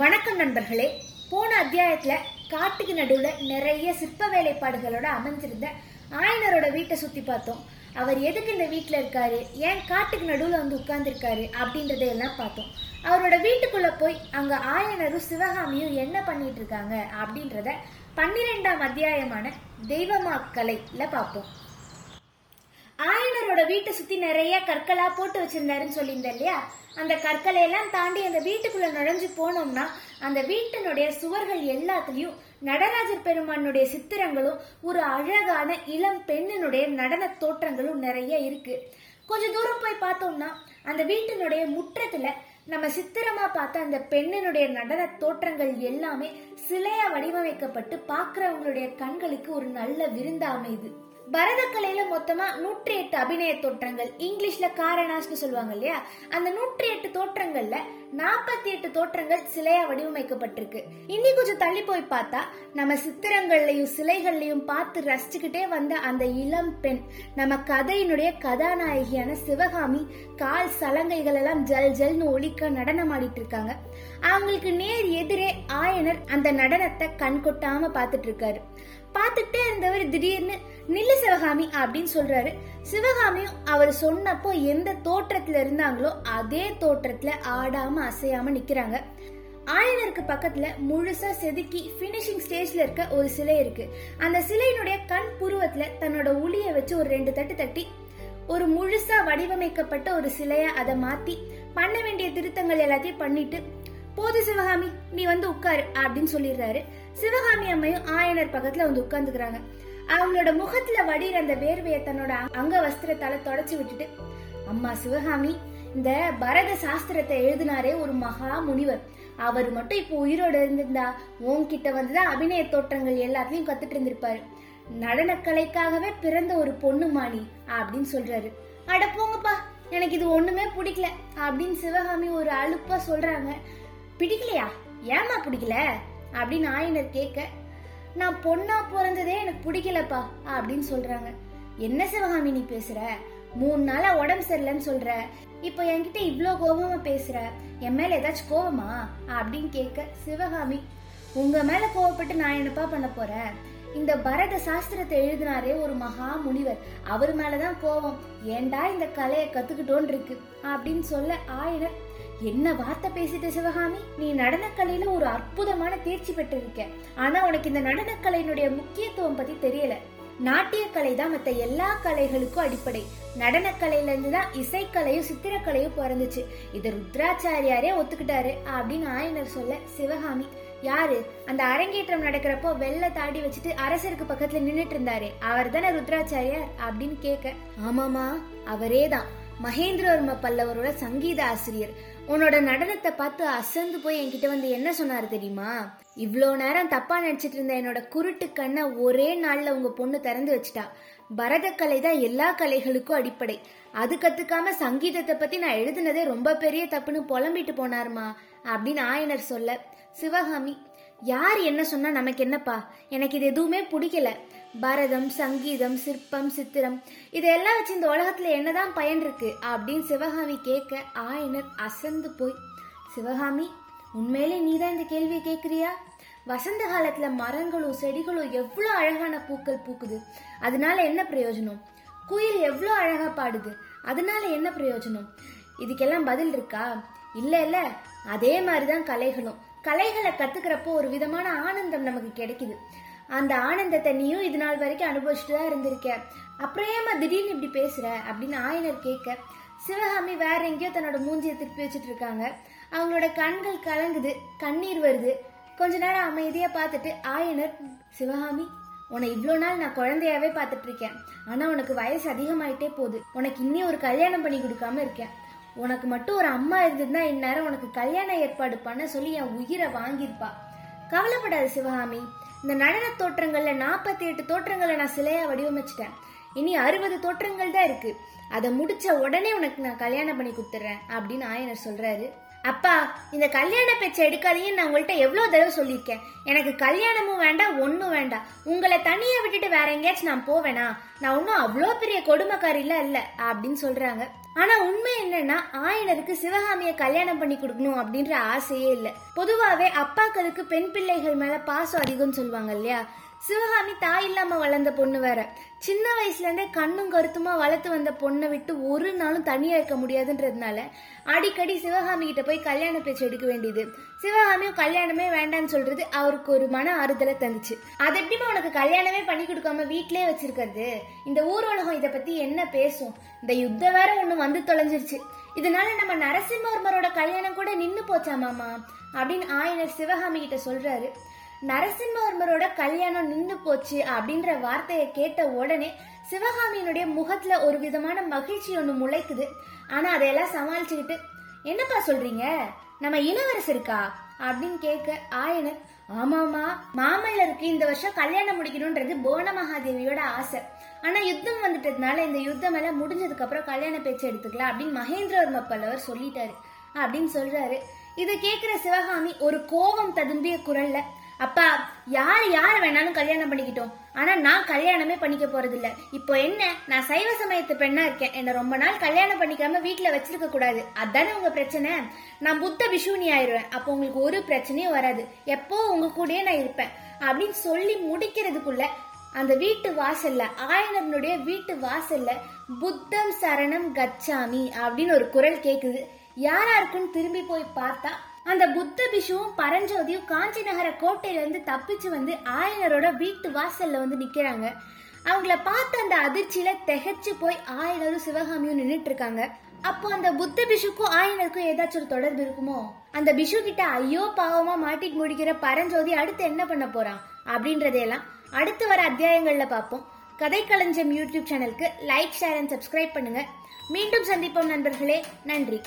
வணக்கம் நண்பர்களே. போன அத்தியாயத்தில் காட்டுக்கு நடுவில் நிறைய சிற்ப வேலைப்பாடுகளோட அமைஞ்சிருந்த ஆயனரோட வீட்டை சுற்றி பார்த்தோம். அவர் எதுக்கு இந்த வீட்டில் இருக்காரு? ஏன் காட்டுக்கு நடுவில் வந்து உட்கார்ந்துருக்காரு அப்படின்றதையெல்லாம் பார்த்தோம். அவரோட வீட்டுக்குள்ளே போய் அங்கே ஆயனரும் சிவகாமியும் என்ன பண்ணிட்டு இருக்காங்க அப்படின்றத பன்னிரெண்டாம் அத்தியாயமான தெய்வமாக்கலைல பார்ப்போம். ஆயனரோட வீட்டை சுத்தி நிறைய கற்களா போட்டு வச்சிருந்தாருன்னு சொல்லியிருந்தேன் இல்லையா? அந்த கற்களை எல்லாம் தாண்டி அந்த வீட்டுக்குள்ள நுழைஞ்சு போனோம்னா அந்த வீட்டினுடைய சுவர்கள் எல்லாத்துலயும் நடராஜர் பெருமானுடைய சித்திரங்களும் ஒரு அழகான இளம் பெண்ணினுடைய நடன தோற்றங்களும் நிறைய இருக்கு. கொஞ்ச தூரம் போய் பார்த்தோம்னா அந்த வீட்டினுடைய முற்றத்துல நம்ம சித்திரமா பார்த்த அந்த பெண்ணினுடைய நடன தோற்றங்கள் எல்லாமே சிலையா வடிவமைக்கப்பட்டு பார்க்கறவங்களுடைய கண்களுக்கு ஒரு நல்ல விருந்தா இது. பரதக்கலையில மொத்தமா நூற்றி எட்டு அபிநய தோற்றங்கள். இங்கிலீஷ்ல காரணாஸ்னு சொல்லுவாங்க இல்லையா? அந்த நூற்றி எட்டு தோற்றங்கள்ல நாற்பத்தி எட்டு தோற்றங்கள் சிலையா வடிவமைக்கப்பட்டிருக்கு. இன்னி கொஞ்சம் தள்ளி போய் பார்த்தா நம்ம சித்திரங்கள்லயும் சிலைகள்லயும் பார்த்து ரசிச்சுக்கிட்டே வந்த அந்த இளம் பெண் நம்ம கதையினுடைய கதாநாயகியான சிவகாமி கால் சலங்கைகள் எல்லாம் ஜல் ஜல்னு ஒழிக்க நடனம் ஆடிட்டு இருக்காங்க. அவங்களுக்கு நேர் எதிரே ஆயனர் அந்த நடனத்தை கண் கொட்டாம பார்த்துட்டு இருக்காரு. பார்த்துட்டே இருந்தவர் திடீர்னு நில்லு சிவகாமி அப்படின்னு சொல்றாரு. சிவகாமியும் அவர் சொன்னப்போ எந்த தோற்றத்துல இருந்தாங்களோ அதே தோற்றத்துல ஆடாம அசையாம நிக்கிறாங்க. ஆயனருக்கு பக்கத்துல முழுசா செதுக்கி பினிஷிங் ஸ்டேஜ்ல இருக்க ஒரு சிலை இருக்கு. அந்த சிலையினுடைய கண் புருவத்துல தன்னோட உளிய வச்சு ஒரு ரெண்டு தட்டு தட்டி ஒரு முழுசா வடிவமைக்கப்பட்ட ஒரு சிலைய அதை மாத்தி பண்ண வேண்டிய திருத்தங்கள் எல்லாத்தையும் பண்ணிட்டு போது சிவகாமி நீ வந்து உட்காரு அப்படின்னு சொல்லிடுறாரு. சிவகாமி அம்மையும் ஆயனர் பக்கத்துல வந்து உட்கார்ந்துக்கிறாங்க. அவங்களோட முகத்துல வடிகிற அந்த வேர்வையை தன்னோட அங்க வஸ்திரத்தால தொடச்சு விட்டுட்டு அம்மா சிவகாமி இந்த பரத சாஸ்திரத்தை எழுதினாரே ஒரு மகா முனிவர். அவர் மட்டும் இப்போ உயிரோட இருந்திருந்தா உன்கிட்ட வந்துதான் அபிநய தோற்றங்கள் எல்லாத்தையும் கத்துட்டு இருந்திருப்பாரு. நடனக்கலைக்காகவே பிறந்த ஒரு பொண்ணு மாணி அப்படின்னு சொல்றாரு. அட போங்கப்பா எனக்கு இது ஒண்ணுமே பிடிக்கல அப்படின்னு சிவகாமி ஒரு அலுப்பா சொல்றாங்க. பிடிக்கலையா? ஏமா பிடிக்கல? அப்படின்னு ஆயனர் கேட்க நான் பொண்ணா பிறந்ததே எனக்கு பிடிக்கலப்பா அப்படின்னு சொல்றாங்க. என்ன சிவகாமி நீ பேசுற? மூணு நாளா உடம்பு சரியில்லைன்னு சொல்ற. இப்போ என்கிட்ட இவ்வளோ கோபமா பேசுற? என் மேல ஏதாச்சும் கோபமா அப்படின்னு கேட்க சிவகாமி உங்க மேல கோவப்பட்டு நான் என்னப்பா பண்ண போறேன்? இந்த பரத சாஸ்திரத்தை எழுதினாரே ஒரு மகா முனிவர். அவர் மேலதான் கோபம். ஏன்டா இந்த கலையை கத்துக்கிட்டோன் இருக்கு? அப்படின்னு சொல்ல ஆயனர் என்ன வார்த்தை பேசிட்ட சிவகாமி? நீ நடனக்கலையில ஒரு அற்புதமான தேர்ச்சி பெற்றிருக்க. ஆனா உனக்கு இந்த நடனக்கலையினுடைய முக்கியத்துவம் பத்தி தெரியல. நாட்டியக்கலை தான் மற்ற எல்லா கலைகளுக்கும் அடிப்படை. நடனக்கலையில இருந்து தான் இசைக்கலையும் சித்திரக்கலையும் பிறந்துச்சு. இது ருத்ராச்சாரியாரே ஒத்துக்கிட்டாரு அப்படின்னு ஆயனர் சொல்ல சிவகாமி யாரு? அந்த அரங்கேற்றம் நடக்கிறப்போ வெள்ள தாடி வச்சுட்டு அரசருக்கு பக்கத்துல நின்னுட்டு இருந்தாரு அவர் தானே ருத்ராச்சாரியார்? அப்படின்னு கேட்க ஆமாமா அவரே தான். மகேந்திரவர்ம பல்லவரோட சங்கீத ஆசிரியர். உன்னோட நடனத்தை பார்த்து அசந்து போய் என்கிட்ட வந்து என்ன சொன்னாரு தெரியுமா? இவ்வளோ நேரம் தப்பா நினச்சிட்டு இருந்த என்னோட குருட்டு கண்ணை ஒரே நாள்ல உங்க பொண்ணு திறந்து வச்சுட்டா. பரதக்கலை தான் எல்லா கலைகளுக்கும் அடிப்படை. அது கத்துக்காம சங்கீதத்தை பத்தி நான் எழுதுனதே ரொம்ப பெரிய தப்புன்னு புலம்பிட்டு போனாருமா? அப்படின்னு ஆயனர் சொல்ல சிவகாமி யார் என்ன சொன்னா நமக்கு என்னப்பா? எனக்கு இது எதுவுமே பிடிக்கல. பரதம் சங்கீதம் சிற்பம் சித்திரம் இதெல்லாம் வச்சு இந்த உலகத்துல என்னதான் பயன் இருக்கு? அப்படின்னு சிவகாமி கேட்க ஆயனர் அசந்து போய் சிவகாமி உண்மையிலே நீதான் இந்த கேள்வியை கேட்குறியா? வசந்த காலத்துல மரங்களும் செடிகளும் எவ்வளோ அழகான பூக்கள் பூக்குது. அதனால என்ன பிரயோஜனம்? குயில் எவ்வளோ அழகா பாடுது. அதனால என்ன பிரயோஜனம்? இதுக்கெல்லாம் பதில் இருக்கா? இல்ல இல்ல. அதே மாதிரிதான் கலைகளும். கலைகளை கத்துக்கிறப்போ ஒரு விதமான ஆனந்தம் நமக்கு கிடைக்குது. அந்த ஆனந்தத்தை நீயும் இது நாள் வரைக்கும் அனுபவிச்சுட்டு தான் இருந்திருக்க. அப்புறம் ஏமா திடீர்னு இப்படி பேசுற? அப்படின்னு ஆயனர் கேட்க சிவகாமி வேற எங்கேயோ தன்னோட மூஞ்சியை திருப்பி வச்சுட்டு இருக்காங்க. அவங்களோட கண்கள் கலங்குது கண்ணீர் வருது. கொஞ்ச நேரம் அமைதியா பார்த்துட்டு ஆயனர் சிவகாமி உன்னை இவ்வளோ நாள் நான் குழந்தையாவே பார்த்துட்டு இருக்கேன். ஆனா உனக்கு வயசு அதிகமாயிட்டே போகுது. உனக்கு இன்னும் ஒரு கல்யாணம் பண்ணி கொடுக்காம இருக்கேன். உனக்கு மட்டும் ஒரு அம்மா இருந்திருந்தா இந்நேரம் உனக்கு கல்யாண ஏற்பாடு பண்ண சொல்லி என் உயிரை வாங்கியிருப்பா. கவலைப்படாத சிவகாமி இந்த நடன தோற்றங்கள்ல நாற்பத்தி எட்டு தோற்றங்களை நான் சிலையா வடிவமைச்சிட்டேன். இனி அறுபது தோற்றங்கள் தான் இருக்கு. அதை முடிச்ச உடனே உனக்கு நான் கல்யாணம் பண்ணி கொடுத்துட்றேன் அப்படின்னு ஆயனர் சொல்றாரு. அப்பா இந்த கல்யாண பேச்சை எடுக்காதீங்கன்னு நான் உங்கள்கிட்ட எவ்வளோ தடவை சொல்லியிருக்கேன். எனக்கு கல்யாணமும் வேண்டாம் ஒன்றும் வேண்டாம். உங்களை தனியாக விட்டுட்டு வேற எங்கேயாச்சும் நான் போவேனா? நான் ஒன்றும் அவ்வளோ பெரிய கொடுமைக்காரிலாம் இல்லை அப்படின்னு சொல்றாங்க. ஆனா உண்மை என்னன்னா ஆயனருக்கு சிவகாமிய கல்யாணம் பண்ணி கொடுக்கணும் அப்படின்ற ஆசையே இல்ல. பொதுவாவே அப்பாக்களுக்கு பெண் பிள்ளைகள் மேல பாசம் அதிகம்னு சொல்லுவாங்க இல்லையா? சிவகாமி தாய் இல்லாம வளர்ந்த பொண்ணு வேற. சின்ன வயசுல இருந்தே கண்ணும் கருத்துமா வளர்த்து வந்த பொண்ணை விட்டு ஒரு நாளும் தனியா இருக்க முடியாதுன்றதுனால அடிக்கடி சிவகாமி கிட்ட போய் கல்யாண பேச்சு எடுக்க வேண்டியது. சிவகாமியும் கல்யாணமே வேண்டாம்னு சொல்றது அவருக்கு ஒரு மன ஆறுதலை தந்துச்சு. அது எப்படிமா உனக்கு கல்யாணமே பண்ணி கொடுக்காம வீட்லயே வச்சிருக்கிறது? இந்த ஊர் உலகம் இதை பத்தி என்ன பேசும்? இந்த யுத்தம் வேற ஒண்ணு வந்து தொலைஞ்சிருச்சு. இதனால நம்ம நரசிம்மவர்மரோட கல்யாணம் கூட நின்னு போச்சா மாமா? அப்படின்னு ஆயனர் சிவகாமி கிட்ட சொல்றாரு. நரசிம்மவர்மரோட கல்யாணம் நின்று போச்சு அப்படின்ற வார்த்தையை கேட்ட உடனே சிவகாமியினுடைய முகத்துல ஒரு விதமான மகிழ்ச்சி ஒன்று முளைக்குது. ஆனா அதையெல்லாம் சமாளிச்சுக்கிட்டு என்னப்பா சொல்றீங்க? நம்ம இளவரசருக்கா அப்படின்னு கேட்க ஆயனர் ஆமாமா மாமல்லருக்கு இந்த வருஷம் கல்யாணம் முடிக்கணும்ன்றது போன மகாதேவியோட ஆசை. ஆனா யுத்தம் வந்துட்டதுனால இந்த யுத்தம் எல்லாம் முடிஞ்சதுக்கு அப்புறம் கல்யாண பேச்சு எடுத்துக்கலாம் அப்படின்னு மகேந்திரவர்ம பல்லவர் சொல்லிட்டாரு. அப்படின்னு சொல்றாரு. இதை கேட்கிற சிவகாமி ஒரு கோபம் ததும்பிய குரல்ல அப்பா யார் யார் வேணாலும் கல்யாணம் பண்ணிக்கிட்டோம். ஆனா நான் கல்யாணமே பண்ணிக்க போறது இல்ல இப்போ என்ன? நான் சைவ சமயத்து பெண்ணா இருக்கேன். என்ன ரொம்ப நாள் கல்யாணம் பண்ணிக்காம வீட்டுல வச்சிருக்க கூடாது. அதானே உங்க பிரச்சனை? நான் புத்த விஷுனி ஆயிருவேன் அப்போ உங்களுக்கு ஒரு பிரச்சனையும் வராது. எப்போ உங்க கூடயே நான் இருப்பேன். அப்படின்னு சொல்லி முடிக்கிறதுக்குள்ள அந்த வீட்டு வாசல்ல ஆயனர்னுடைய வீட்டு வாசல்ல புத்தம் சரணம் கச்சாமி அப்படின்னு ஒரு குரல் கேக்குது. யாரா இருக்குன்னு திரும்பி போய் பார்த்தா அந்த புத்த பிஷுவும் பரஞ்சோதியும் காஞ்சி நகர கோட்டையிலிருந்து தப்பிச்சு வந்து ஆயனரோட வீட்டு வாசல்ல வந்து நிக்கிறாங்க. அவங்கள பார்த்து அந்த அதிர்ச்சியில திகைச்சு போய் ஆயனரும் சிவகாமியும் நின்றுட்டு இருக்காங்க அப்போ அந்த புத்த பிஷுக்கும் ஆயனருக்கும் ஏதாச்சும் ஒரு தொடர்பு இருக்குமோ? அந்த பிஷு கிட்ட ஐயோ பாவமா மாட்டிட்டு முடிக்கிற பரஞ்சோதி அடுத்து என்ன பண்ண போறான் அப்படின்றதையெல்லாம் அடுத்து வர அத்தியாயங்கள்ல பார்ப்போம். கதை களஞ்சம் யூடியூப் சேனலுக்கு லைக் ஷேர் அண்ட் சப்ஸ்கிரைப் பண்ணுங்க. மீண்டும் சந்திப்போம் நண்பர்களே. நன்றி.